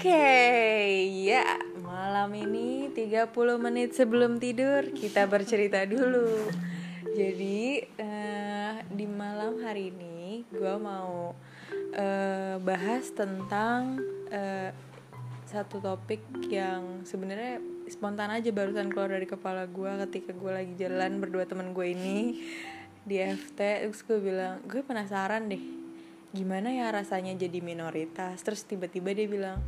Oke, ya malam ini 30 menit sebelum tidur kita bercerita dulu. Jadi eh, di malam hari ini gue mau eh, bahas tentang eh, satu topik yang sebenarnya spontan aja barusan keluar dari kepala gue ketika gue lagi jalan berdua temen gue ini di FT terus gue bilang gue penasaran deh gimana ya rasanya jadi minoritas? Terus tiba-tiba dia bilang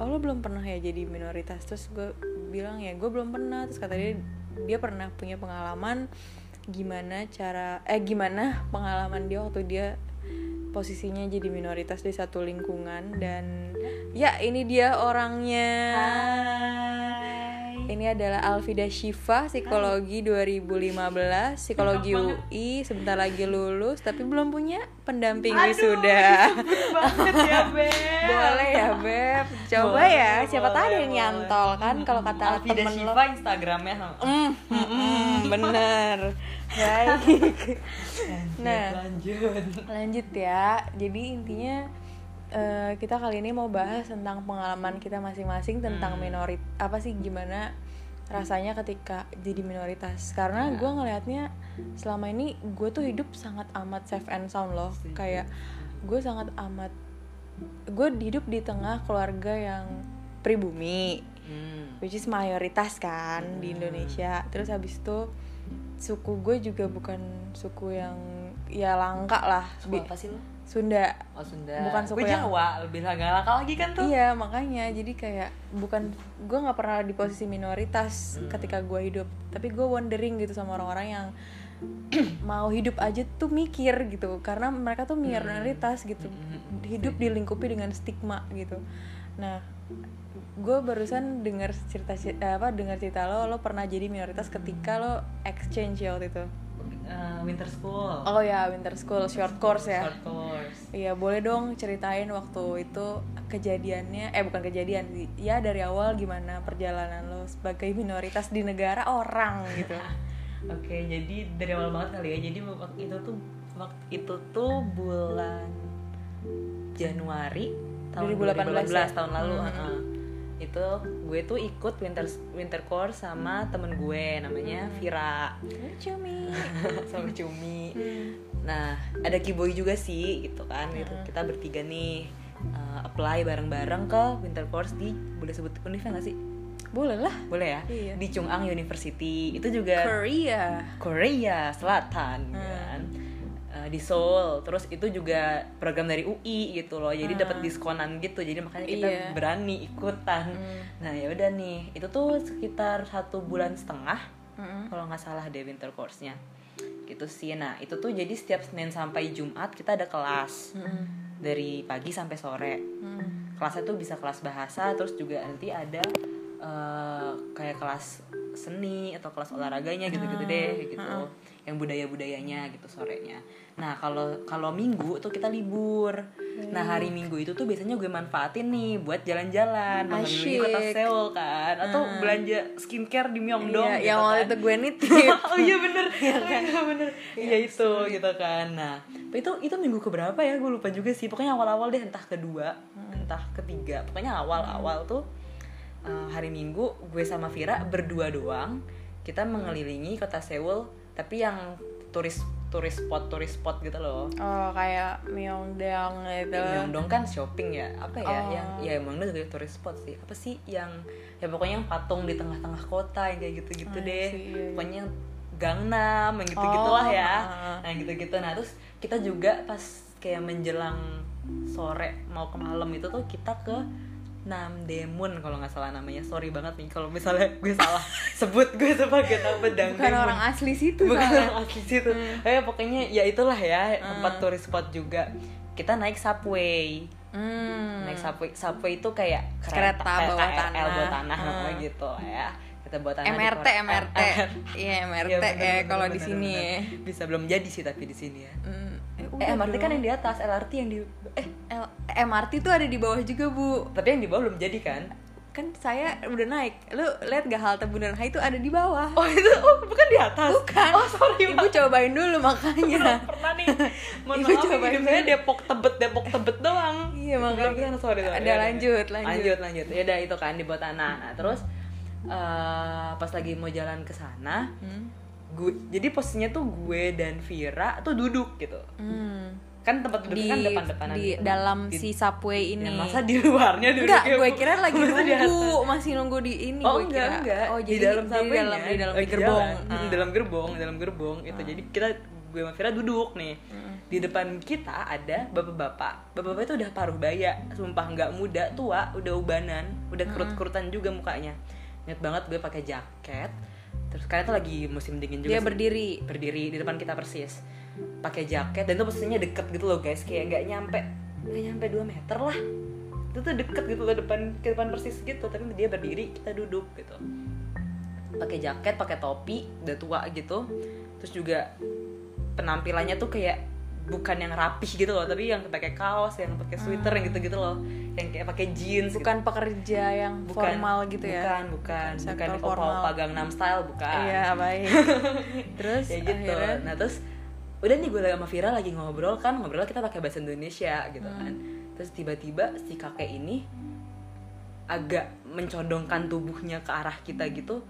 oh lo belum pernah ya jadi minoritas? Terus gue bilang ya gue belum pernah. Terus kata dia dia pernah punya pengalaman gimana cara eh gimana pengalaman dia waktu dia posisinya jadi minoritas di satu lingkungan dan ya ini dia orangnya ini adalah Alvida Shiva psikologi 2015 psikologi UI sebentar lagi lulus tapi belum punya pendamping wisuda. banget ya Beb. Boleh ya beb? Coba Boleh, ya siapa tahu ada boleh, yang nyantol kan kalau kata Alvida temen lo. Shiva Instagramnya sama. Mm, mm, mm, bener. Baik. Nah lanjut. lanjut ya. Jadi intinya eh, kita kali ini mau bahas tentang pengalaman kita masing-masing tentang Hmm. minorit apa sih gimana rasanya ketika jadi minoritas karena gue ngelihatnya selama ini gue tuh hidup sangat amat safe and sound loh kayak gue sangat amat gue hidup di tengah keluarga yang pribumi hmm. which is mayoritas kan di Hmm. Indonesia terus habis itu suku gue juga bukan suku yang ya langka lah Suku apa sih lo? Sunda. Oh Sunda. Bukan suku Gue yang- Jawa Lebih langka lagi kan tuh. Iya makanya. Jadi kayak bukan gue nggak pernah di posisi minoritas Hmm. ketika gue hidup. Tapi gue wondering gitu sama orang-orang yang mau hidup aja tuh mikir gitu. Karena mereka tuh minoritas gitu. Hmm. hidup dilingkupi dengan stigma gitu. Nah gue barusan dengar cerita eh, apa dengar cerita lo lo pernah jadi minoritas ketika lo exchange ya waktu itu Eh, Winter School oh ya winter school short course ya Short course Iya boleh dong ceritain waktu itu kejadiannya eh bukan kejadian sih ya dari awal gimana perjalanan lo sebagai minoritas di negara orang gitu Oke, jadi dari awal banget kali ya. Jadi waktu itu tuh waktu itu tuh bulan Januari tahun 2018 ya? tahun lalu. Hmm. heeh. Itu gue tuh ikut winter winter course sama temen gue namanya. Vira cumi sama Cumi. Hmm. Nah, ada Kiboy juga sih gitu kan. Gitu. Kita bertiga nih uh, apply bareng-bareng ke winter course di boleh sebut universitas nggak sih? boleh lah Boleh ya? Iya. Di Chung Ang University. Itu juga Korea Korea Selatan Hmm. kan Eh, di Seoul. Terus itu juga program dari UI gitu loh. Jadi Hmm. dapat diskonan gitu. Jadi makanya kita Iya. berani ikutan. Hmm. nah ya udah nih. Itu tuh sekitar satu bulan setengah Mm-mm. kalau nggak salah deh winter course-nya. Gitu sih. Nah itu tuh jadi setiap Senin sampai Jumat kita ada kelas. Mm-mm. dari pagi sampai sore. Mm-mm. kelasnya tuh bisa kelas bahasa terus juga nanti ada eh, kayak kelas seni atau kelas olahraganya gitu-gitu deh gitu. Yang budaya budayanya gitu sorenya nah kalau kalau minggu tuh kita libur. Nah hari minggu itu tuh biasanya gue manfaatin nih buat jalan-jalan. Mengelilingi kota. Seoul kan. Atau belanja skincare di Myeongdong Iya, gitu yang waktu kan. itu gue nitip. Oh iya bener. Iya bener. Iya itu gitu kan. Nah itu itu minggu keberapa ya? Gue lupa juga sih. Pokoknya awal-awal deh entah kedua entah ketiga. Pokoknya awal-awal tuh uh, hari minggu gue sama Vira berdua doang. Kita mengelilingi kota Seoul tapi yang turis turis spot turis spot gitu loh oh kayak Myeongdong gitu Myeongdong kan shopping ya apa ya Oh. yang ya Myeongdong juga tourist spot sih apa sih yang ya pokoknya yang patung di tengah-tengah kota yang kayak gitu-gitu I deh iya, iya. pokoknya Gangnam yang gitu-gitulah Oh, ya ah. nah gitu-gitu nah terus kita juga pas kayak menjelang sore mau ke malam itu tuh kita ke Namdaemun kalau nggak salah namanya. Sorry banget nih kalau misalnya gue salah sebut gue sebagai nama bukan Dangdaemun orang asli situ bukan soalnya. orang asli situ. Eh pokoknya ya itulah ya tempat tourist spot juga. Kita naik subway. Hmm. naik subway. Subway itu kayak Kereta bawah KRL tanah. bawah tanah. Hmm. gitu ya kita bawah tanah di MRT. MRT iya MRT ya bener, kalau di sini. bener. bisa belum jadi sih tapi di sini ya. Hmm, eh, eh MRT kan yang di atas LRT yang di eh L- MRT tuh ada di bawah juga bu. Tapi yang di bawah belum jadi kan? Kan saya udah naik. Lu lihat gak halte Bundaran HI itu ada di bawah? Oh itu oh bukan di atas? Bukan. Oh sorry ibu cobain dulu makanya. Pernah nih. Mohon Ibu maaf cobain saya Depok Tebet Depok Tebet doang. Iya, makanya. Sorry, sorry. Ada Ya lanjut, lanjut. lanjut lanjut. Ya udah itu kan di bawah tanah. Nah terus eh, pas lagi mau jalan ke sana Hmm. gue jadi posisinya tuh gue dan Vira tuh duduk gitu. Hmm. kan tempat duduknya di kan depan-depanan di gitu. dalam Di- si subway ini. Ya, masa di luarnya duduk enggak gue kira lagi nunggu masih nunggu di ini Oh gue enggak kira. enggak. Oh di jadi dalam di subway dalam di dalam di gerbong. Ah. di dalam gerbong di dalam gerbong itu jadi kita gue sama Vira duduk nih. Hmm. di depan kita ada bapak-bapak. Bapak-bapak itu udah paruh baya sumpah nggak muda tua udah ubanan udah Hmm. kerut-kerutan juga mukanya inget banget gue pakai jaket. Terus karena itu lagi musim dingin juga dia sih. berdiri. Berdiri di depan kita persis. Pakai jaket dan itu posisinya deket gitu loh guys. Kayak nggak nyampe nggak nyampe 2 meter lah. Itu tuh deket gitu loh depan ke depan persis gitu. Tapi dia berdiri kita duduk gitu. Pakai jaket pakai topi udah tua gitu. Terus juga penampilannya tuh kayak bukan yang rapih gitu loh tapi yang pakai kaos yang pakai sweater yang gitu gitu loh. Yang kayak pakai jeans gitu. bukan pekerja yang Bukan, formal gitu ya? Bukan bukan. Bukan sektor opa formal. opa Gangnam Style bukan. Iya baik. Terus ya gitu. akhirnya? Nah terus udah nih gue lagi sama Vira lagi ngobrol kan ngobrol kita pakai bahasa Indonesia gitu Hmm. kan terus tiba-tiba si kakek ini agak mencondongkan tubuhnya ke arah kita gitu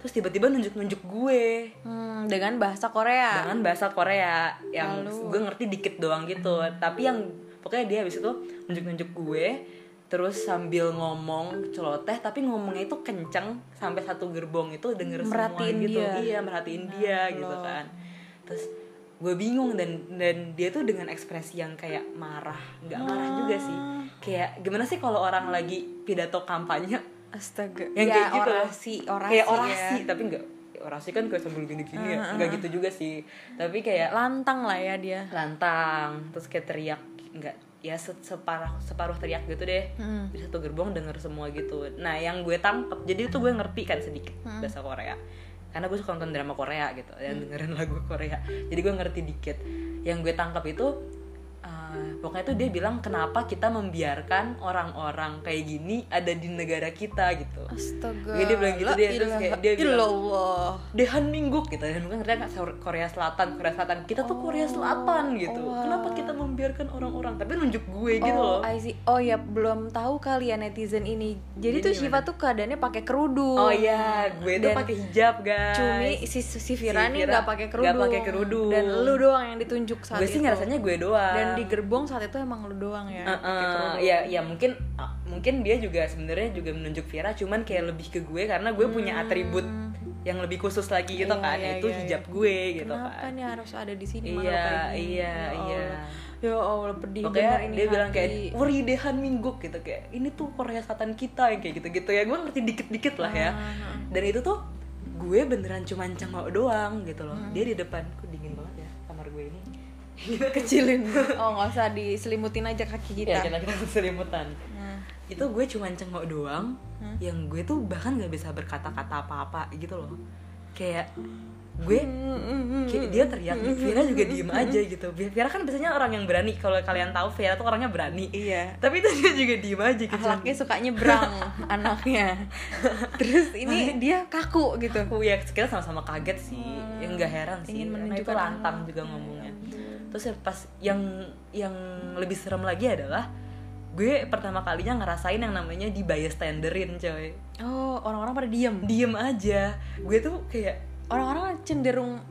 terus tiba-tiba nunjuk-nunjuk gue. Hmm, dengan bahasa Korea. Dengan bahasa Korea yang Lalu? gue ngerti dikit doang gitu. Tapi yang pokoknya dia habis itu nunjuk-nunjuk gue terus sambil ngomong celoteh tapi ngomongnya itu kenceng sampai satu gerbong itu denger Merhatiin semua gitu. dia. iya merhatiin dia gitu kan. Terus gue bingung dan dan dia tuh dengan ekspresi yang kayak marah. Nggak marah juga sih. Kayak gimana sih kalau orang lagi pidato kampanye astaga. Yang ya, kayak gitu orasi orasi kayak ya. orasi tapi nggak orasi kan kayak sambil gini-gini ya. Nggak gitu juga sih. Tapi kayak lantang lah ya dia. Lantang terus kayak teriak nggak ya se- separuh separuh teriak gitu deh. Hmm. di satu gerbong denger semua gitu. Nah yang gue tangkep jadi itu gue ngerti kan sedikit bahasa Korea. Karena gue suka nonton drama Korea gitu dan dengerin lagu Korea. Jadi gue ngerti dikit. Yang gue tangkap itu uh, pokoknya tuh dia bilang kenapa kita membiarkan orang-orang kayak gini ada di negara kita gitu astaga Jadi dia bilang gitu dia, terus kayak dia bilang. Dehan Mingguk gitu dan mungkin nggak Korea Selatan Korea Selatan kita tuh Korea Selatan gitu Oh, wow. kenapa kita membiarkan orang-orang tapi nunjuk gue gitu oh, loh I see. Oh ya belum tahu kali ya netizen ini. Jadi Jadi tuh? Shiva tuh keadaannya pakai kerudung. oh iya gue tuh Dan pakai hijab guys Cumi si si Vira Si nih Vira nggak pakai kerudung. nggak pakai kerudung. Dan lu doang yang ditunjuk saat gue sih ngerasanya gue doang Dan di gerbong saat itu emang lu doang ya. Uh, uh, ya ya mungkin uh, mungkin dia juga sebenarnya juga menunjuk Vira cuman kayak lebih ke gue karena gue punya atribut yang lebih khusus lagi gitu Hmm. Iya, kan iya, itu iya, hijab iya. gue gitu Kenapa kan nih harus ada di sini Iya, iya, Ya iya. Ya Allah pedih Pokoknya ini dia bilang kayak hati. Wuri Dehan Mingguk gitu kayak ini tuh Korea Selatan kita yang kayak gitu-gitu ya gue ngerti dikit-dikit lah ya Ah, dan itu tuh gue beneran cuma cengok doang gitu loh Hmm. dia di depan kok kecilin. Oh nggak usah diselimutin aja kaki ya kita. kita kita selimutan. Nah, itu gue cuma cengok doang Hmm. yang gue tuh bahkan nggak bisa berkata-kata apa-apa gitu loh. Kayak gue kayak dia teriak Vira juga diem aja gitu. Vira kan biasanya orang yang berani. Kalau kalian tahu Vira tuh orangnya berani. Iya. tapi itu dia juga diem aja gitu. Akhlaknya suka nyebrang anaknya. Terus ini dia kaku gitu. aku ya kita sama-sama kaget sih. Ya nggak heran sih. Ingin karena itu menunjukkan lantang juga ngomongnya terus pas yang yang lebih serem lagi adalah gue pertama kalinya ngerasain yang namanya di bystanderin coy Oh, orang-orang pada diem. diem aja gue tuh kayak Orang-orang cenderung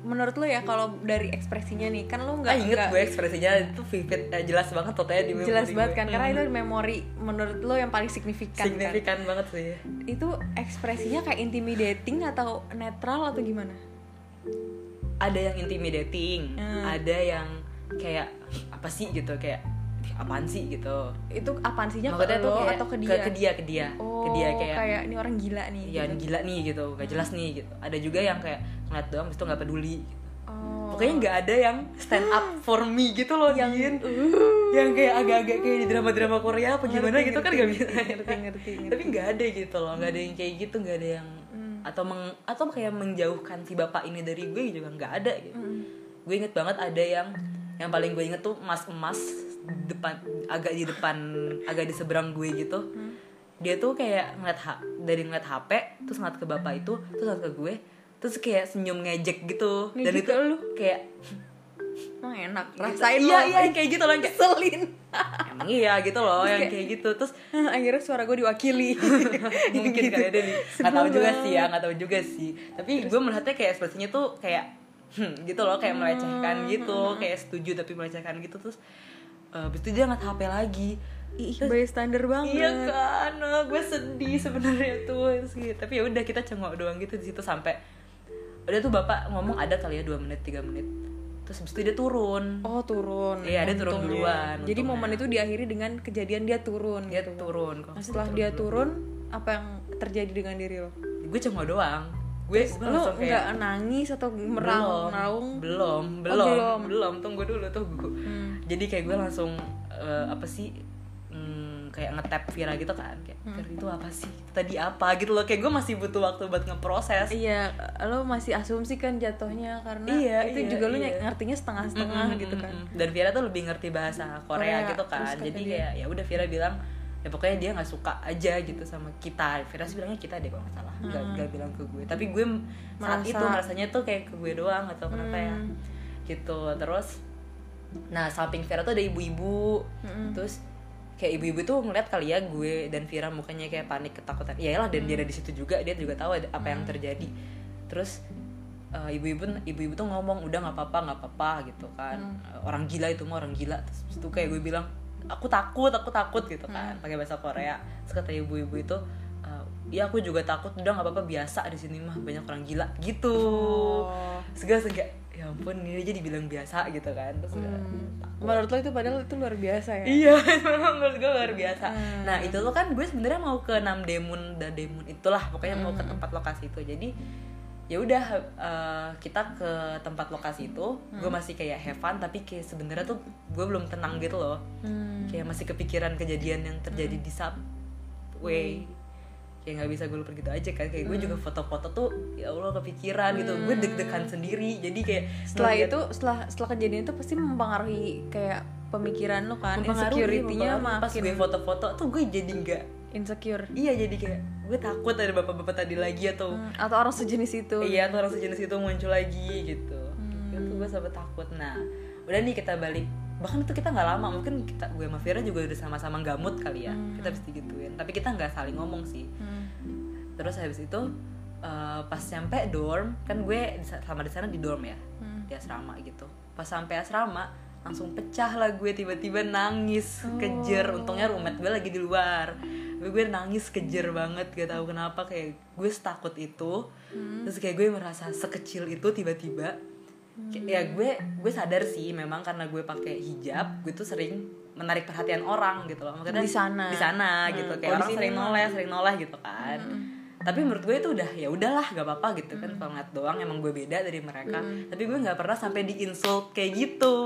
menurut lo ya kalau dari ekspresinya nih kan lo nggak ah inget gue ekspresinya itu vivid eh, jelas banget totalnya di memori jelas banget gue. kan karena Hmm. itu memori menurut lo yang paling signifikan, kan signifikan banget sih itu ekspresinya kayak intimidating atau netral atau gimana ada yang intimidating Hmm. ada yang kayak apa sih gitu kayak "Ih, apaan sih gitu itu apaan-sihnya ke Maksudnya tuh lo kayak atau ke dia ke, dia ke dia oh ke dia kayak, ini orang gila nih ya gitu. gila nih gitu gak jelas nih gitu ada juga yang kayak ngeliat doang itu nggak peduli gitu. oh. pokoknya nggak ada yang stand up for me gitu loh yang yang kayak agak-agak kayak di drama-drama Korea apa gimana Ngerti, gitu kan ngerti, gak bisa ngerti, ngerti, ngerti. tapi nggak ada gitu loh nggak ada yang kayak gitu nggak ada yang. Atau meng, atau kayak menjauhkan si bapak ini dari gue juga nggak ada gitu Hmm. gue inget banget ada yang yang paling gue inget tuh emas emas depan agak di depan agak di seberang gue gitu Hmm. dia tuh kayak ngeliat ha, dari ngeliat HP terus ngeliat ke bapak itu terus ngeliat ke gue terus kayak senyum ngejek gitu dan Ngejek itu ke lu? kayak Nah, enak. Rasain iya lo iya yang kayak gitu loh yang kayak selin emang iya gitu loh yang kayak- kayak gitu. Terus akhirnya suara gue diwakili. Mungkin Gitu. kali ada nih nggak tahu juga sih ya nggak tahu juga sih. Tapi gue melihatnya kayak ekspresinya tuh kayak hmm, gitu loh kayak melecehkan gitu. kayak setuju tapi melecehkan gitu. Terus eh, habis itu dia nggak HP lagi. Ih bystander banget. Iya kan, nah, gue sedih sebenarnya tuh. Terus gitu. Tapi ya udah kita cengok doang gitu di situ sampai udah tuh bapak ngomong ada kali ya dua menit tiga menit terus habis itu dia turun Oh turun. Iya, dia turun duluan, Jadi untungnya. momen itu diakhiri dengan kejadian dia turun. dia gitu. turun Nah, setelah dia turun, apa yang terjadi dengan diri lo? gue cengok doang gue gue lo langsung nggak nangis atau belum meraung-raung? belum Oh, belum belum. belum tunggu dulu tunggu Hmm. jadi kayak gue langsung eh, apa sih hmm, kayak ngetap Vira gitu kan kayak Hmm. Vira itu apa sih? Tadi apa? gitu loh. Kayak gue masih butuh waktu buat ngeproses. Iya, lo masih asumsi kan jatuhnya karena Iya, itu iya, juga lo iya. ngertinya setengah-setengah Mm-mm, gitu kan. dan Vira tuh lebih ngerti bahasa Korea, Korea, gitu kan. jadi dia- kayak ya udah Vira bilang ya pokoknya dia nggak suka aja gitu sama kita. Vira sih bilangnya kita deh kalau nggak salah. Nggak nggak bilang ke gue. Tapi gue saat Merasa- itu rasanya tuh kayak ke gue doang atau kenapa ya. Hmm. gitu. Terus nah samping Vira tuh ada ibu-ibu. Mm-mm. terus kayak ibu-ibu tuh ngeliat kali ya gue dan Vira mukanya kayak panik ketakutan. Ya lah dan dia ada di situ juga dia juga tahu ada apa yang terjadi. Terus eh, ibu-ibu ibu-ibu tuh ngomong udah nggak apa-apa nggak apa-apa gitu kan. Orang gila itu mah orang gila. Terus itu kayak gue bilang aku takut aku takut gitu kan pakai bahasa Korea. Terus kata ibu-ibu itu "Eh, ya aku juga takut udah nggak apa-apa biasa di sini mah banyak orang gila gitu. Oh. segala segala ya ampun ini aja dibilang biasa gitu kan terus Hmm. Menurut lo itu padahal itu luar biasa ya? Iya, memang menurut gue luar biasa. Hmm. Nah itu tuh kan gue sebenarnya mau ke Namdaemun dan Daemun itulah, pokoknya mau ke Hmm. tempat lokasi itu. Jadi ya udah eh, kita ke tempat lokasi itu, gue Hmm. masih kayak have fun, tapi kayak sebenarnya tuh gue belum tenang gitu loh. Hmm. Kayak masih kepikiran kejadian yang terjadi di subway. Kayak nggak bisa gue lupa gitu aja kan. Kayak gue Hmm. juga foto-foto tuh ya Allah kepikiran gitu. Gue deg-degan sendiri. Jadi kayak Setelah ngeliat- itu, setelah setelah kejadian itu pasti mempengaruhi kayak pemikiran lo kan, insecurity-nya mempengaruhi. pas makin gue foto-foto tuh gue jadi nggak insecure. iya jadi kayak gue takut ada bapak-bapak tadi lagi atau Hmm, Atau orang sejenis itu. iya atau orang sejenis itu muncul lagi gitu Hmm. itu gue sampai takut nah udah nih kita balik bahkan itu kita nggak lama mungkin kita gue sama Vira juga udah sama-sama gamut kali ya kita bisa digituin tapi kita nggak saling ngomong sih Hmm. Terus habis itu eh, pas nyampe dorm kan gue sama di sana di dorm ya Hmm. di asrama gitu. Pas sampai asrama langsung pecah lah gue tiba-tiba nangis kejer. Untungnya roommate gue lagi di luar. Tapi gue nangis kejer banget gak tahu kenapa. Kayak gue setakut itu. Terus kayak gue merasa sekecil itu tiba-tiba. Kayak- ya gue gue sadar sih memang karena gue pakai hijab gue tuh sering menarik perhatian orang gitu loh. Makanya Di sana. di sana gitu. Hmm, kayak kalau di orang sering noleh sering noleh gitu kan tapi menurut gue itu udah ya udahlah gak apa-apa gitu kan. Kalau ngeliat doang emang gue beda dari mereka. Tapi gue nggak pernah sampai di insult kayak gitu.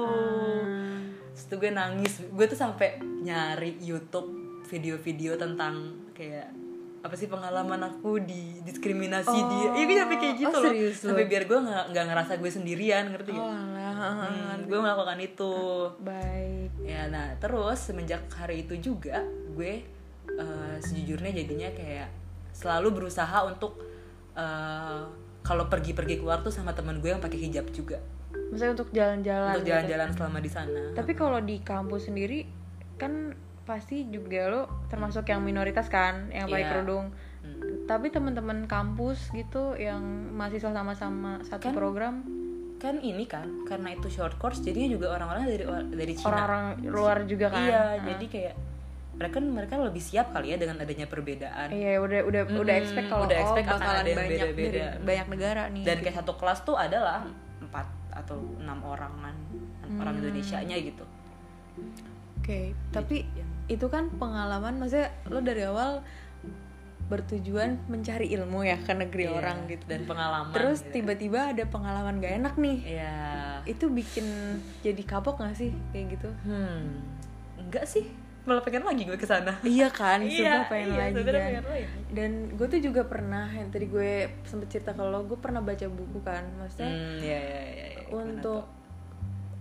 Terus tuh gue nangis. Gue tuh sampai nyari YouTube video-video tentang kayak apa sih pengalaman aku di diskriminasi di iya gue sampai kayak gitu Oh, loh. sampai biar gue nggak nggak ngerasa gue sendirian ngerti gak? Oh. Hmm, gue melakukan itu. Baik. ya nah terus semenjak hari itu juga gue eh, sejujurnya jadinya kayak selalu berusaha untuk eh, kalau pergi-pergi keluar tuh sama teman gue yang pakai hijab juga Misalnya untuk jalan-jalan. untuk gitu. jalan-jalan selama di sana Tapi kalau di kampus sendiri kan pasti juga lo termasuk yang minoritas kan, yang pakai Iya. kerudung. Hmm. Tapi teman-teman kampus gitu yang mahasiswa sama-sama satu Kan program, kan ini kan karena itu short course jadinya juga orang-orang dari dari Cina orang-orang luar juga kan. iya jadi kayak mereka mereka lebih siap kali ya dengan adanya perbedaan Iya, udah udah udah Mm-mm, expect kalau udah oh expect akan bakalan ada yang banyak beda-beda. banyak negara nih. dan kayak satu kelas tuh adalah empat atau enam orangan orang Hmm. Indonesia nya gitu Oke, tapi Iya. itu kan pengalaman maksudnya lo dari awal bertujuan mencari ilmu ya ke negeri Iya, orang gitu. dan pengalaman Terus gitu. tiba-tiba ada pengalaman gak enak nih. Iya. Itu bikin jadi kapok gak sih kayak gitu? Hmm. Enggak sih. Malah pengen lagi gue ke sana. Iya kan, Iya, sumpah pengen iya, lagi kan. pengen lagi. Dan gue tuh juga pernah yang tadi gue sempet cerita ke lo, gue pernah baca buku kan, maksudnya Hmm, iya iya iya. iya. Untuk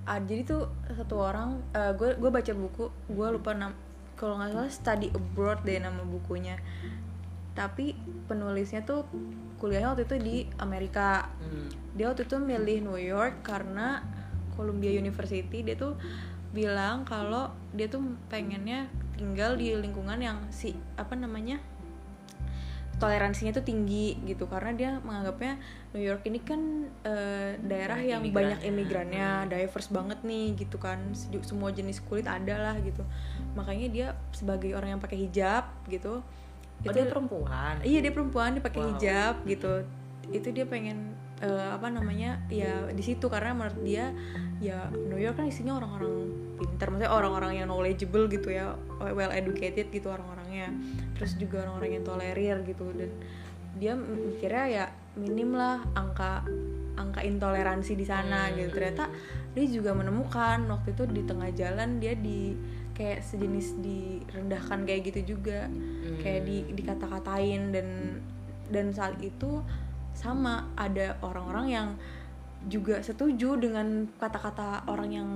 ah, jadi tuh satu orang, eh, gue gue baca buku, gue lupa nam kalau nggak salah study abroad deh nama bukunya. Tapi penulisnya tuh kuliahnya waktu itu di Amerika. Hmm. Dia waktu itu milih New York karena Columbia University dia tuh bilang kalau dia tuh pengennya tinggal di lingkungan yang si apa namanya toleransinya tuh tinggi gitu. Karena dia menganggapnya New York ini kan uh, daerah yang imigran. banyak imigrannya diverse banget nih gitu kan. Semua jenis kulit ada lah gitu. Makanya dia sebagai orang yang pakai hijab gitu oh dia perempuan? Iya dia perempuan dia pakai Wow. hijab gitu. Itu dia pengen eh, apa namanya ya di situ karena menurut dia ya New York kan isinya orang-orang pintar maksudnya orang-orang yang knowledgeable gitu ya well educated gitu orang-orangnya terus juga orang-orang yang tolerir gitu dan dia mikirnya ya minim lah angka angka intoleransi di sana Hmm. gitu ternyata dia juga menemukan waktu itu di tengah jalan dia di kayak sejenis direndahkan kayak gitu juga Hmm. kayak di dikata-katain dan dan saat itu sama ada orang-orang yang juga setuju dengan kata-kata orang yang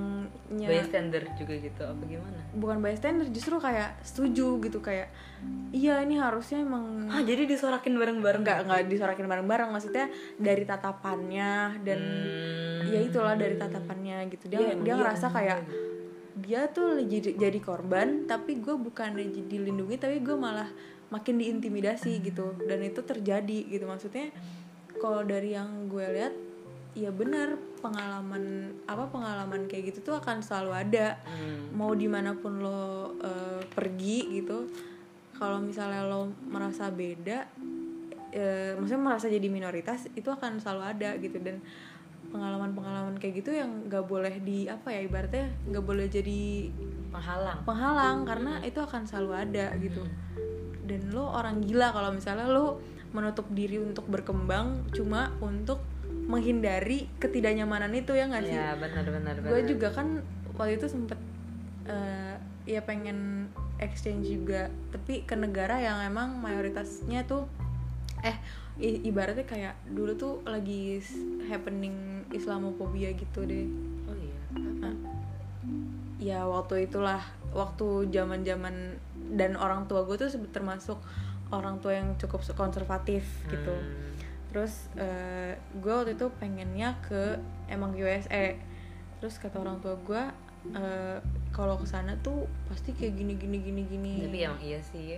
bystander juga gitu apa gimana bukan bystander justru kayak setuju gitu kayak iya ini harusnya emang ah jadi disorakin bareng-bareng nggak nggak disorakin bareng-bareng maksudnya dari tatapannya dan Hmm. ya itulah dari tatapannya gitu dia Iya, emang dia iya, ngerasa emang kayak iya. dia tuh jadi jadi korban tapi gue bukan jadi dilindungi tapi gue malah makin diintimidasi gitu dan itu terjadi gitu maksudnya kalau dari yang gue lihat ya benar pengalaman apa pengalaman kayak gitu tuh akan selalu ada. Hmm. mau di mana pun lo eh, pergi gitu kalau misalnya lo merasa beda eh, maksudnya merasa jadi minoritas itu akan selalu ada gitu. Dan pengalaman-pengalaman kayak gitu yang nggak boleh di apa ya ibaratnya nggak boleh jadi penghalang. penghalang karena itu akan selalu ada gitu. Dan lo orang gila kalau misalnya lo menutup diri untuk berkembang cuma untuk menghindari ketidaknyamanan itu ya nggak sih? Ya benar benar gue juga kan waktu itu sempet eh, ya pengen exchange juga tapi ke negara yang emang mayoritasnya tuh eh i- ibaratnya kayak dulu tuh lagi happening Islamophobia gitu deh. Oh iya Nah, ya waktu itulah waktu zaman zaman dan orang tua gue tuh termasuk orang tua yang cukup konservatif gitu. Hmm. terus eh, gue waktu itu pengennya ke emang USA terus kata orang tua gue eh, kalau ke sana tuh pasti kayak gini gini gini gini. Tapi emang iya sih.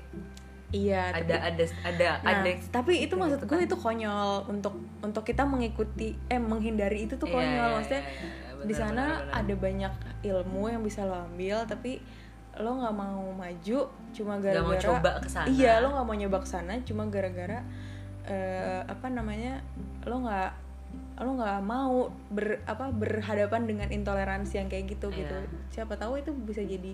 Iya ada tapi- ada ada Nah, ada tapi itu maksud gue itu konyol untuk untuk kita mengikuti eh menghindari itu tuh Iya, konyol. iya, maksudnya iya, iya, di benar, sana benar, benar. ada banyak ilmu yang bisa lo ambil tapi lo nggak mau maju cuma Nggak mau gara-gara coba ke sana. iya lo nggak mau nyoba ke sana cuma gara-gara eh, apa namanya lo nggak lo nggak mau ber apa berhadapan dengan intoleransi yang kayak gitu gitu Iya. siapa tahu itu bisa jadi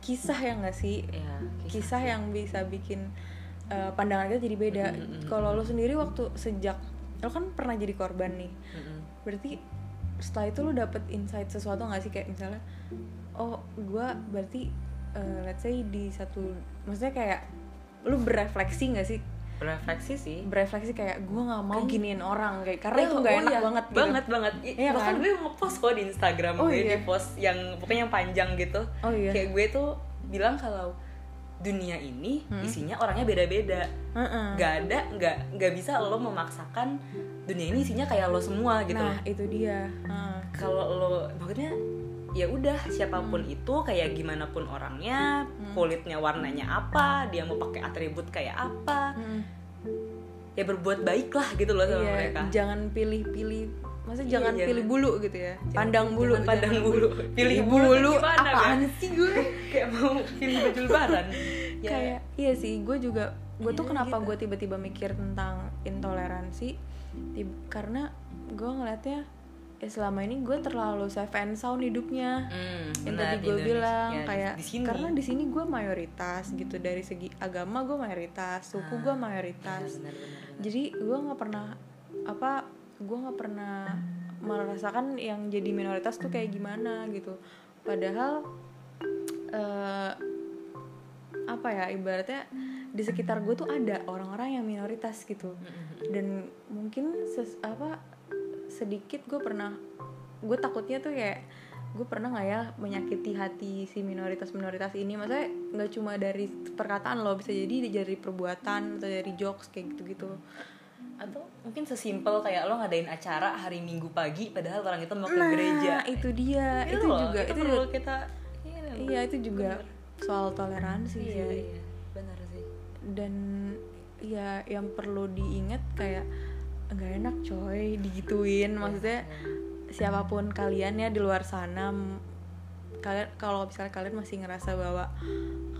kisah ya nggak sih Iya, kisah yang bisa bikin uh, pandangan kita jadi beda. Mm, mm, mm. Kalau lo sendiri waktu sejak lo kan pernah jadi korban nih, Mm-mm. berarti setelah itu lo dapet insight sesuatu nggak sih kayak misalnya, oh gue berarti uh, let's say di satu, maksudnya kayak lo berefleksi nggak sih? berefleksi sih Berefleksi kayak gue nggak mau Kan- giniin orang kayak karena itu Oh, nggak oh enak iya, banget gitu. banget banget Iya bahkan kan? gue ngepost kok di Instagram Oh gue iya. di post yang pokoknya yang panjang gitu Oh iya. kayak gue tuh bilang kalau dunia ini Hmm. isinya orangnya beda-beda nggak ada nggak nggak bisa lo memaksakan dunia ini isinya kayak lo semua gitu Nah itu dia. Heeh. kalau lo maksudnya ya udah siapa pun Hmm. itu kayak gimana pun orangnya kulitnya warnanya apa dia mau pakai atribut kayak apa Mm. ya berbuat baik lah gitu loh sama Iya, mereka jangan pilih-pilih. Maksudnya Iya, jangan jangan- pilih bulu gitu ya. Jangan- Pandang bulu. jangan pandang jangan bulu. Pilih Pilih bulu tuh bulu. gimana, Apaan sih gue? kayak mau pilih baju lebaran ya Kayak iya sih, gue juga gue tuh Iya, kenapa gitu. gue tiba-tiba mikir tentang intoleransi Tib- karena gue ngeliatnya ya selama ini gue terlalu safe and sound hidupnya. Hmm, yang tadi di gue bilang Ya, kayak di sini. karena di sini gue mayoritas gitu dari segi agama gue mayoritas suku gue mayoritas. benar, benar, benar. jadi gue nggak pernah apa gue nggak pernah merasakan yang jadi minoritas tuh kayak gimana gitu. Padahal eh, apa ya ibaratnya di sekitar gue tuh ada orang-orang yang minoritas gitu. Dan mungkin ses, apa sedikit gue pernah gue takutnya tuh kayak gue pernah nggak ya menyakiti hati si minoritas minoritas ini? Maksudnya nggak cuma dari perkataan loh bisa jadi dari perbuatan atau dari jokes kayak gitu gitu atau mungkin sesimpel kayak lo ngadain acara hari Minggu pagi padahal orang itu mau ke nah gereja. itu dia itu, loh, juga itu itu perlu kita iya, iya itu juga soal toleransi iya, sih. iya benar sih. Dan ya yang perlu diingat kayak nggak enak coy. Digituin. Maksudnya siapa pun kalian ya di luar sana kalian kalau misalnya kalian masih ngerasa bahwa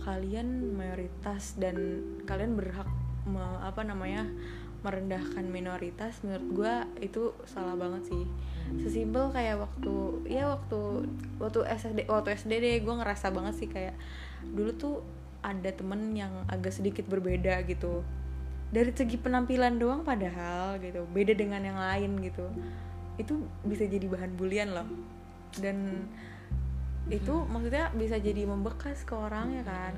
kalian mayoritas dan kalian berhak me- apa namanya merendahkan minoritas menurut gua itu salah banget sih. Sesimpel kayak waktu ya waktu waktu SD waktu SD deh gue ngerasa banget sih kayak dulu tuh ada temen yang agak sedikit berbeda gitu dari segi penampilan doang padahal gitu beda dengan yang lain gitu. Itu bisa jadi bahan bulian loh. Dan itu maksudnya bisa jadi membekas ke orang ya kan?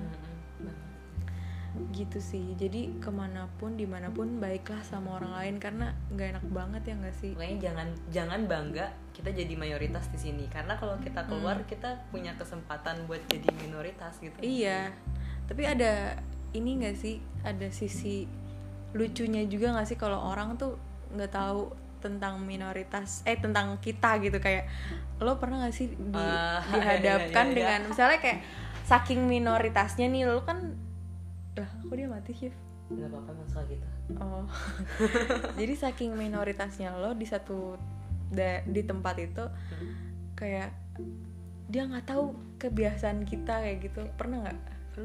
Gitu sih. Jadi ke mana pun di mana pun baiklah sama orang lain karena nggak enak banget ya nggak sih? Makanya jangan jangan bangga kita jadi mayoritas di sini. Karena kalau kita keluar kita punya kesempatan buat jadi minoritas gitu. iya. Tapi ada ini nggak sih? Ada sisi lucunya juga nggak sih kalau orang tuh nggak tahu tentang minoritas eh tentang kita gitu kayak lo pernah nggak sih di- Ah, dihadapkan iya, iya, iya. dengan misalnya kayak saking minoritasnya nih lo kan lah kok dia mati sih Gak apa-apa masalah gitu. Oh. Jadi saking minoritasnya lo di satu da- di tempat itu kayak dia nggak tahu kebiasaan kita kayak gitu. Pernah nggak?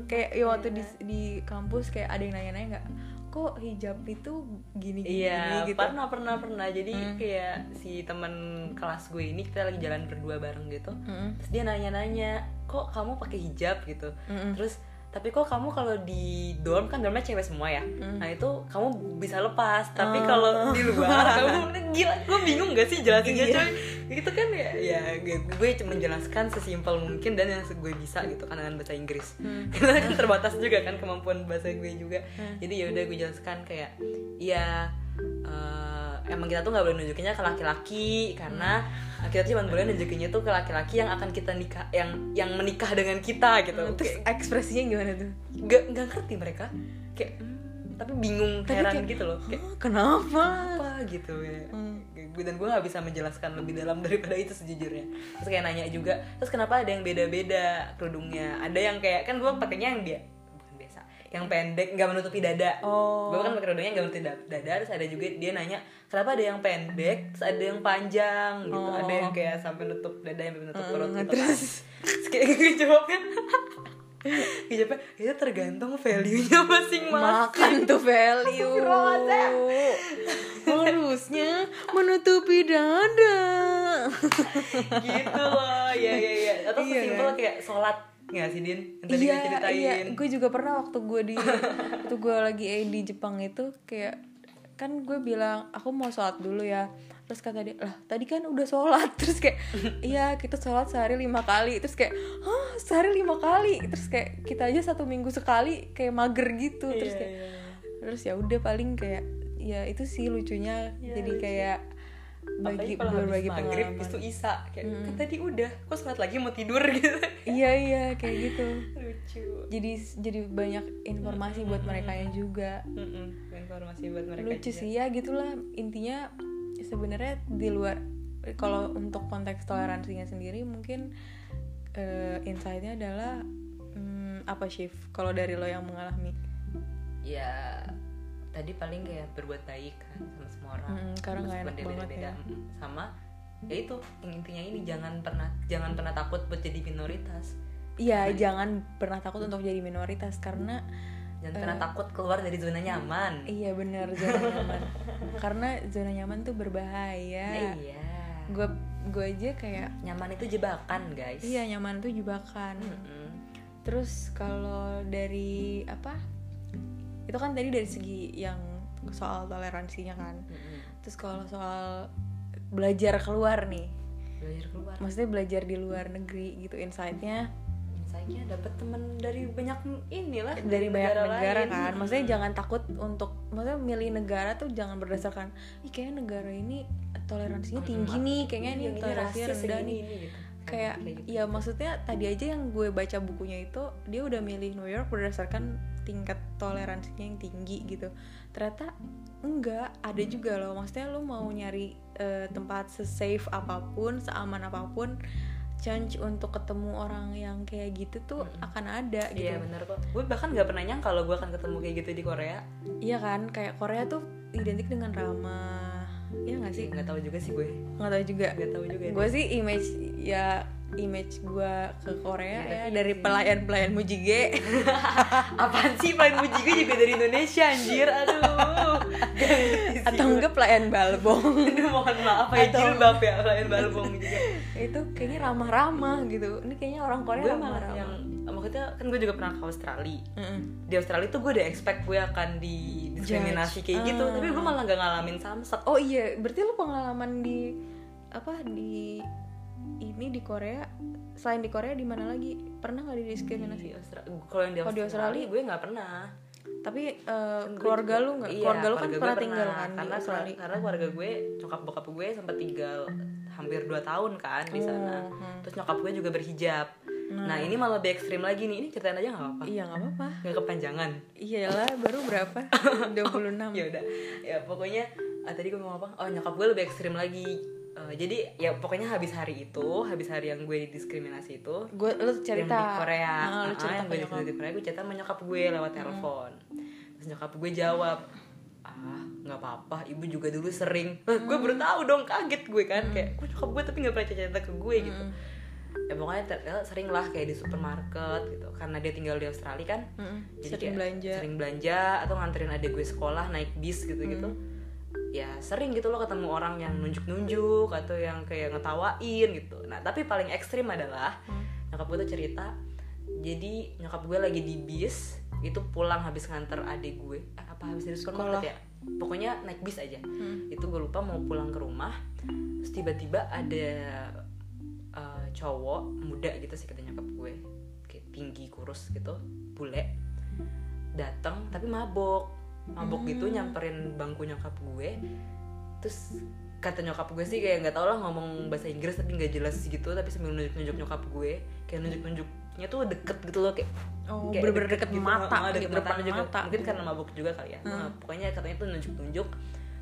Kayak ya waktu di di kampus kayak ada yang nanya-nanya nggak, kok hijab itu gini gini, Iya, gitu. pernah pernah pernah. Jadi kayak si teman kelas gue ini kita lagi jalan berdua bareng gitu. Mm-mm. Terus dia nanya-nanya, "Kok kamu pakai hijab?" gitu. Mm-mm. Terus tapi kok kamu kalau di dorm kan dormnya cewek semua ya? Nah itu kamu bisa lepas. Tapi Oh. kalau di luar kamu gila. Gue bingung gak sih jelasinnya coy itu kan ya ya gue gue cuma menjelaskan sesimpel mungkin dan yang gue bisa gitu kan dengan bahasa Inggris. Karena kan terbatas juga kan kemampuan bahasa gue juga. Jadi ya udah gue jelaskan kayak ya eh, emang kita tuh nggak boleh nunjukinnya ke laki-laki karena kita tuh cuma boleh nunjukinnya tuh ke laki-laki yang akan kita nikah yang yang menikah dengan kita gitu. Terus Kayak ekspresinya gimana tuh? nggak nggak ngerti mereka. Kayak "Hmm," tapi bingung Tapi heran kayak, gitu loh. Kayak "Hah, kenapa? apa gitu ya. Hmm. gue dan gue nggak bisa menjelaskan lebih dalam daripada itu sejujurnya. Terus kayak nanya juga terus kenapa ada yang beda-beda kerudungnya? Ada yang kayak kan gue pakainya yang dia yang pendek nggak menutupi dada Oh. gue kan pakai kerudungnya nggak menutupi da- dada terus ada juga dia nanya kenapa ada yang pendek terus ada yang panjang gitu Oh. ada yang kayak sampai nutup dada yang menutup Hmm, perut gitu terus? kan. kayak gue jawabnya gue jawabnya itu tergantung value-nya masing-masing Makan tuh value. Harusnya menutupi dada. gitu loh ya ya ya atau Iya, sesimpel kan? kayak sholat nggak sih din? Yang tadi iya ceritain iya. Gue juga pernah waktu gue di waktu gue lagi eh, di Jepang itu kayak kan gue bilang aku mau sholat dulu ya. Terus kata dia lah tadi kan udah sholat. Terus kayak iya kita sholat sehari lima kali. Terus kayak hah? Sehari lima kali? Terus kayak kita aja satu minggu sekali kayak mager gitu. Terus Iya, kayak iya. terus ya udah paling kayak ya itu sih lucunya. Iya, jadi lucu. kayak bagi kalau habis berbagi maghrib itu isa kayak kan tadi udah kok sholat lagi mau tidur? Gitu. Iya iya kayak gitu. Lucu. Jadi jadi banyak informasi buat mereka yang juga. Mm-mm, informasi buat mereka lucu juga. sih ya gitulah. Intinya sebenarnya di luar kalau untuk konteks toleransinya sendiri mungkin eh, insightnya adalah hmm, apa shift kalau dari lo yang mengalami. Ya tadi paling kayak berbuat baik kan sama semua orang Mm, karena nggak enak banget beda-beda. ya. Mm, sama ya itu yang intinya ini jangan pernah jangan pernah takut buat jadi minoritas iya jangan pernah takut untuk jadi minoritas karena jangan pernah takut keluar dari zona nyaman iya benar zona nyaman karena zona nyaman tuh berbahaya Nah, iya gue gue aja kayak nyaman itu jebakan guys iya nyaman tuh jebakan Mm-mm. Terus kalau dari apa? Itu kan tadi dari segi yang soal toleransinya kan. Mm-mm. Terus kalau soal belajar keluar nih, belajar keluar maksudnya belajar di luar negeri gitu insightnya insightnya dapat temen dari banyak inilah dari banyak negara lain. kan. Maksudnya jangan takut untuk maksudnya milih negara tuh jangan berdasarkan ih kayaknya negara ini toleransinya tinggi nih, kayaknya ini ini toleransinya rendah nih. ini, gitu. kayak gitu. ya maksudnya tadi aja yang gue baca bukunya itu dia udah milih New York berdasarkan tingkat toleransinya yang tinggi gitu. Ternyata enggak ada juga loh. Maksudnya lu mau nyari eh, tempat sesafe apa pun seaman apa pun chance untuk ketemu orang yang kayak gitu tuh akan ada gitu. iya bener kok. Gue bahkan nggak pernah nyangka kalau gue akan ketemu kayak gitu di Korea. Iya kan? Kayak Korea tuh identik dengan ramah. Iya gak sih? nggak tahu juga sih gue. Nggak tahu juga. Nggak tahu juga gue sih image ya image gue ke Korea Iya, ya dari pelayan pelayan Mujige apaan sih paling muji gue juga dari Indonesia anjir? Aduh. Atau enggak pelayan balbong. Aduh, mohon maaf ya Atau- jilbab ya kalian balbong juga itu kayaknya ramah-ramah gitu. Ini kayaknya orang Korea gue malah ramah-ramah yang maksudnya kan gue juga pernah ke Australia. Mm-mm. di Australia tuh gue udah expect gue akan di diskriminasi kayak gitu Ah. tapi gue malah gak ngalamin samsat. Oh iya berarti lu pengalaman di apa di ini di Korea selain di Korea di mana lagi? Pernah nggak didiskriminasi di Australia kalau yang di Kalau di Australia, Australia? gue nggak pernah. Tapi eh, keluarga lu nggak? Iya, keluarga lu kan keluarga pernah tinggal kan di karena Australia? karena keluarga gue nyokap bokap gue sempat tinggal hampir 2 tahun kan di sana. Oh, hmm. terus nyokap gue juga berhijab. Nah. Ini malah lebih ekstrim lagi nih. Ini ceritain aja nggak apa-apa. Iya nggak apa-apa. Nggak kepanjangan. Iyalah baru berapa? 26 ya udah. Ya pokoknya ah, tadi gue mau apa? Oh nyokap gue lebih ekstrim lagi Eh, jadi ya pokoknya habis hari itu habis hari yang gue didiskriminasi itu gue lu cerita. yang di Korea. Ah, lu Ah, cerita yang gue di Korea gue cerita sama nyokap gue lewat telepon. Terus nyokap gue jawab ah nggak apa-apa ibu juga dulu sering. Eh, gue baru tahu dong kaget gue kan kayak gue nyokap gue tapi nggak pernah cerita ke gue? Gitu. Ya pokoknya ternyata sering lah kayak di supermarket gitu. Karena dia tinggal di Australia kan Mm-mm. jadi sering kayak belanja. sering belanja atau nganterin adik gue sekolah naik bis gitu gitu ya sering gitu loh ketemu orang yang nunjuk-nunjuk atau yang kayak ngetawain gitu. Nah tapi paling ekstrim adalah nyokap gue tuh cerita jadi nyokap gue lagi di bis itu pulang habis nganter adik gue. Eh, apa habis dari supermarket ya? Pokoknya naik bis aja. Itu gue lupa mau pulang ke rumah terus tiba-tiba ada eh, cowok muda gitu sih kata nyokap gue. Kayak tinggi kurus gitu bule datang tapi mabok mabok gitu nyamperin bangku nyokap gue. Terus kata nyokap gue sih kayak nggak tau lah ngomong bahasa Inggris tapi nggak jelas gitu tapi sambil nunjuk nunjuk nyokap gue kayak nunjuk nunjuknya tuh deket gitu loh kayak oh kayak bener-bener deket gitu, mata ah, deket gitu, mata, juga. mata. Mungkin karena mabuk juga kali ya. Nah, pokoknya katanya tuh nunjuk nunjuk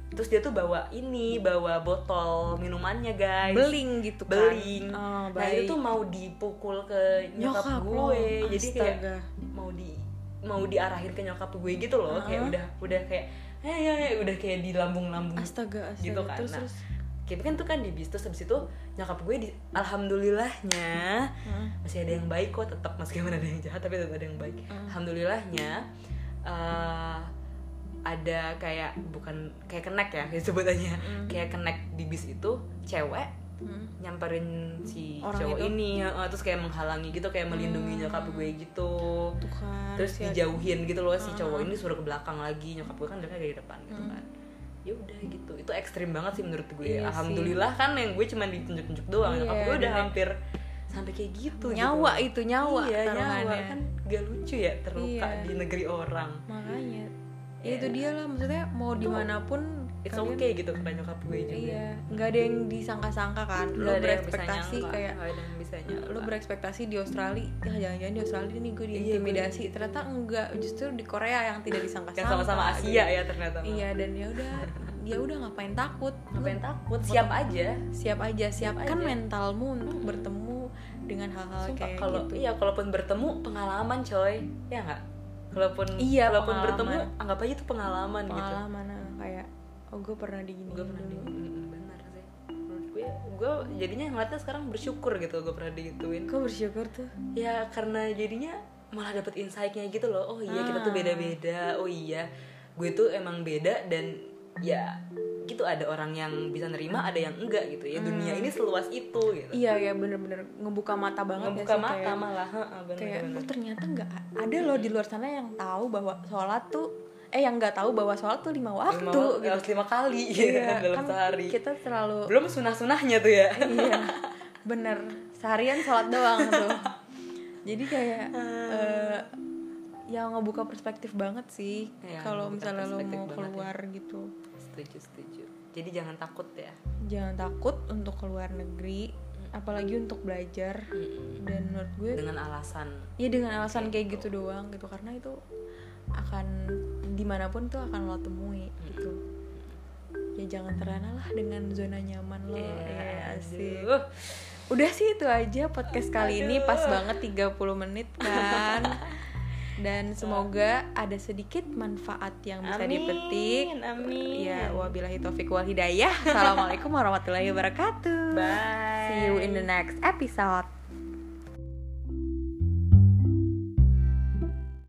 terus dia tuh bawa ini bawa botol minumannya guys. Beling gitu kan? Beling. Oh, nah itu tuh mau dipukul ke nyokap, Nyokap lo, gue. Jadi kayak mau di mau diarahin ke nyokap gue gitu loh kayak udah udah kayak eh ya, ya udah kayak di lambung-lambung astaga astaga gitu kan. terus nah, terus. kayak kan tuh kan di bis terus habis itu nyokap gue di alhamdulillahnya masih ada yang baik kok tetap meskipun ada yang jahat tapi tetap ada yang baik. Alhamdulillahnya eh, ada kayak bukan kayak kenek ya sebutannya. Kayak kenek di bis itu cewek Hmm. nyamperin si Orang cowok itu? ini heeh, terus kayak menghalangi gitu kayak melindungi nyokap gue gitu. Tuh kan terus si- dijauhin gitu loh si cowok ini suruh ke belakang lagi nyokap gue kan dari depan gitu kan. Ya udah gitu itu ekstrim banget sih menurut gue. Iya sih. alhamdulillah kan yang gue cuma ditunjuk-tunjuk doang Iya, nyokap gue udah hampir sampai kayak gitu nyawa gitu. itu nyawa iya nyawa kan gak lucu ya terluka Iya. di negeri orang. Makanya. Ya itu dia lah maksudnya mau di mana pun it's kalian- okay gitu kata nyokap gue juga. Iya nggak ada yang disangka-sangka kan? Nggak lo ada yang bisa berekspektasi nyangka, kayak ada yang bisa nyangka. lo berekspektasi di Australia ya jangan-jangan di Australia nih gue Iya, diintimidasi. ternyata enggak justru di Korea yang tidak disangka-sangka. Yang sama-sama Asia ya ternyata. Iya dan ya udah ya udah ngapain takut? Ngapain takut? Siap aja. Siap aja siap kan mentalmu untuk bertemu dengan hal-hal kayak kalau gitu. iya kalaupun bertemu pengalaman coy. Ya nggak? Kalaupun Iya, kalaupun pengalaman. bertemu anggap aja itu pengalaman, gitu. Pengalaman ah, kayak oh gue pernah digini gue pernah di Mm, benar sih. Menurut gue gue jadinya ngeliatnya sekarang bersyukur gitu gue pernah digituin. Kok bersyukur tuh? Ya karena jadinya malah dapet insightnya gitu loh. Oh iya kita tuh Ah. beda-beda. Oh iya gue tuh emang beda dan ya gitu ada orang yang bisa nerima ada yang enggak gitu ya. Dunia ini seluas itu gitu. Iya ya bener-bener ngebuka mata banget ngebuka ya sih mata kayak, malah. Heeh, bener, kayak bener. oh ternyata nggak ada loh di luar sana yang tahu bahwa sholat tuh eh yang nggak tahu bahwa sholat tuh lima waktu lima, gitu. harus lima kali Iya, dalam kan sehari. kita terlalu belum sunah sunahnya tuh ya. Iya bener. Seharian sholat doang tuh. Jadi kayak eh, yang ngebuka perspektif banget sih Iya, kalau misalnya lo mau ya. keluar gitu. Setuju setuju. Jadi jangan takut ya. Jangan takut untuk keluar negeri apalagi untuk belajar. Dan menurut gue dengan alasan ya dengan alasan kayak gitu doang gitu. Karena itu akan di mana pun tuh akan lo temui gitu. Ya jangan terlena lah dengan zona nyaman lo Iya, ya asik. Aduh. udah sih itu aja podcast kali ini pas banget 30 menit kan. Dan semoga ada sedikit manfaat yang bisa Amin, dipetik. amin. Ya wabillahi taufik wal hidayah. Assalamualaikum warahmatullahi wabarakatuh. Bye. See you in the next episode